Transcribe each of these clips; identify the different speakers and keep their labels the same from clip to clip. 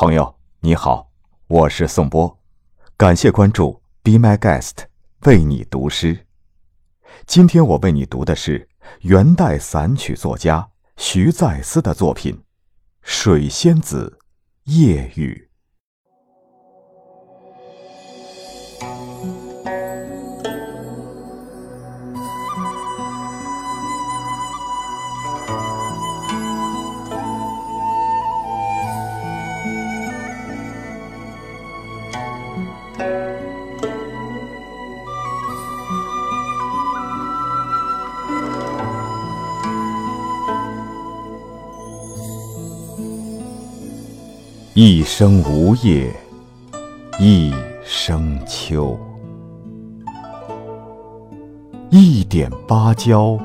Speaker 1: 朋友你好，我是宋波，感谢关注，Be My Guest，为你读诗。今天我为你读的是元代散曲作家徐再思的作品《水仙子·夜雨》。一生无叶，一生秋。一点芭蕉，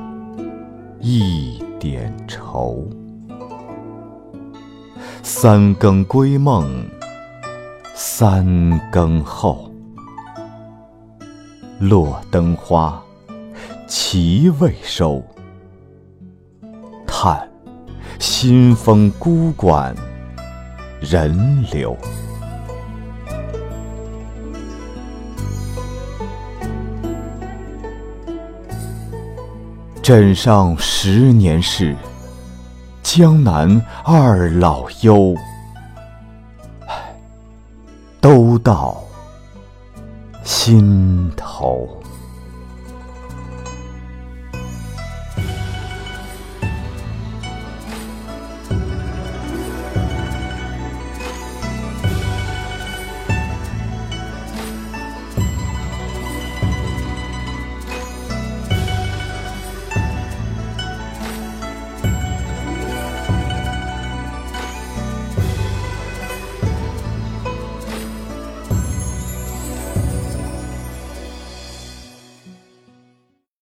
Speaker 1: 一点愁。三更归梦，三更后。落灯花，其未收。叹，新风孤馆。人流，枕上十年事，江南二老忧。都到心头。